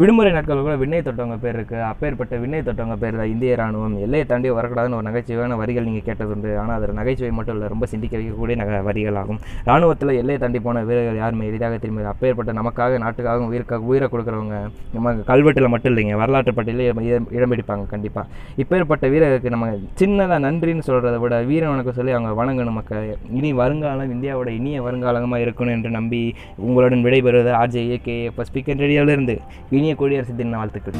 விடுமுறை நாட்கள் கூட விண்ணை தொட்டவங்க பேர் இருக்குது அப்பேற்பட்ட விண்ணை தொட்டவங்க பேர் தான் இந்திய ராணுவம் எல்லையை தாண்டி வரக்கூடாதுன்னு ஒரு நகைச்சுவையான வரிகள் நீங்கள் கேட்டதுண்டு ஆனால் அதில் நகைச்சுவை மட்டும் இல்லை ரொம்ப சிந்திக்க வைக்கக்கூடிய நக வரிகளாகும் ராணுவத்தில் எல்லையை தாண்டி போன வீரர்கள் யாருமே எளிதாக திரும்பி அப்பேற்பட்ட நமக்காக நாட்டுக்காகவும் உயிருக்காக உயிரை கொடுக்குறவங்க நம்ம கல்வெட்டில் மட்டும் இல்லைங்க. வரலாற்று பட்டியலே இடம் பிடிப்பாங்க கண்டிப்பாக இப்பேற்பட்ட வீரருக்கு நம்ம சின்னதாக நன்றின்னு சொல்கிறத விட வீரன் வணக்கம் சொல்லி அவங்க வணங்கணும் மக்கள். இனி வருங்காலம் இந்தியாவோட இனிய வருங்காலமாக இருக்கணும் என்று நம்பி உங்களுடன் விடைபெறுவது ஆர்ஜே ஏகே இப்போ ஸ்பீக்கர் ரேடியோவிலிருந்து இனிய നീയെ കോഴിയരസത്തിൽ നിന്ന് വാഴ്ത്തുക്കൾ